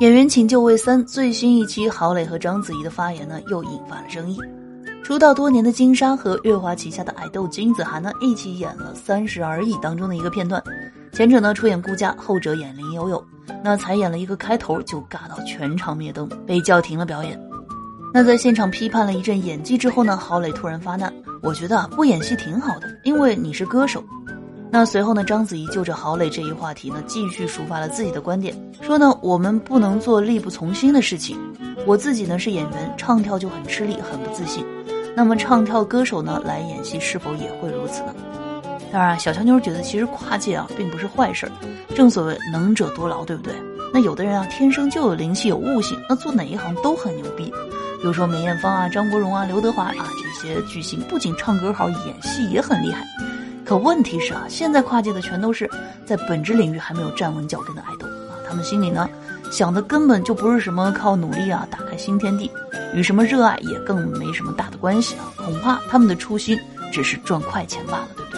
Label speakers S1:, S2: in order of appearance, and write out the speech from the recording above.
S1: 演员请就位三最新一期，郝蕾和章子怡的发言呢，又引发了争议。出道多年的金莎和月华旗下的爱豆金子涵呢，一起演了《三十而已》当中的一个片段。前者呢出演顾佳，后者演林有有。那才演了一个开头就尬到全场灭灯，被叫停了表演。那在现场批判了一阵演技之后呢，郝蕾突然发难：“我觉得不演戏挺好的，因为你是歌手。”那随后呢，章子怡就着郝蕾这一话题呢，继续抒发了自己的观点，说呢，我们不能做力不从心的事情。我自己呢是演员，唱跳就很吃力，很不自信。那么唱跳歌手呢来演戏是否也会如此呢？当然，小乔妞觉得其实跨界啊并不是坏事儿，正所谓能者多劳，对不对？那有的人啊天生就有灵气有悟性，那做哪一行都很牛逼。比如说梅艳芳啊、张国荣啊、刘德华啊这些巨星，不仅唱歌好，演戏也很厉害。可问题是啊，现在跨界的全都是在本职领域还没有站稳脚跟的爱豆啊，他们心里呢想的根本就不是什么靠努力啊打开新天地，与什么热爱也更没什么大的关系啊，恐怕他们的初心只是赚快钱罢了，对吧？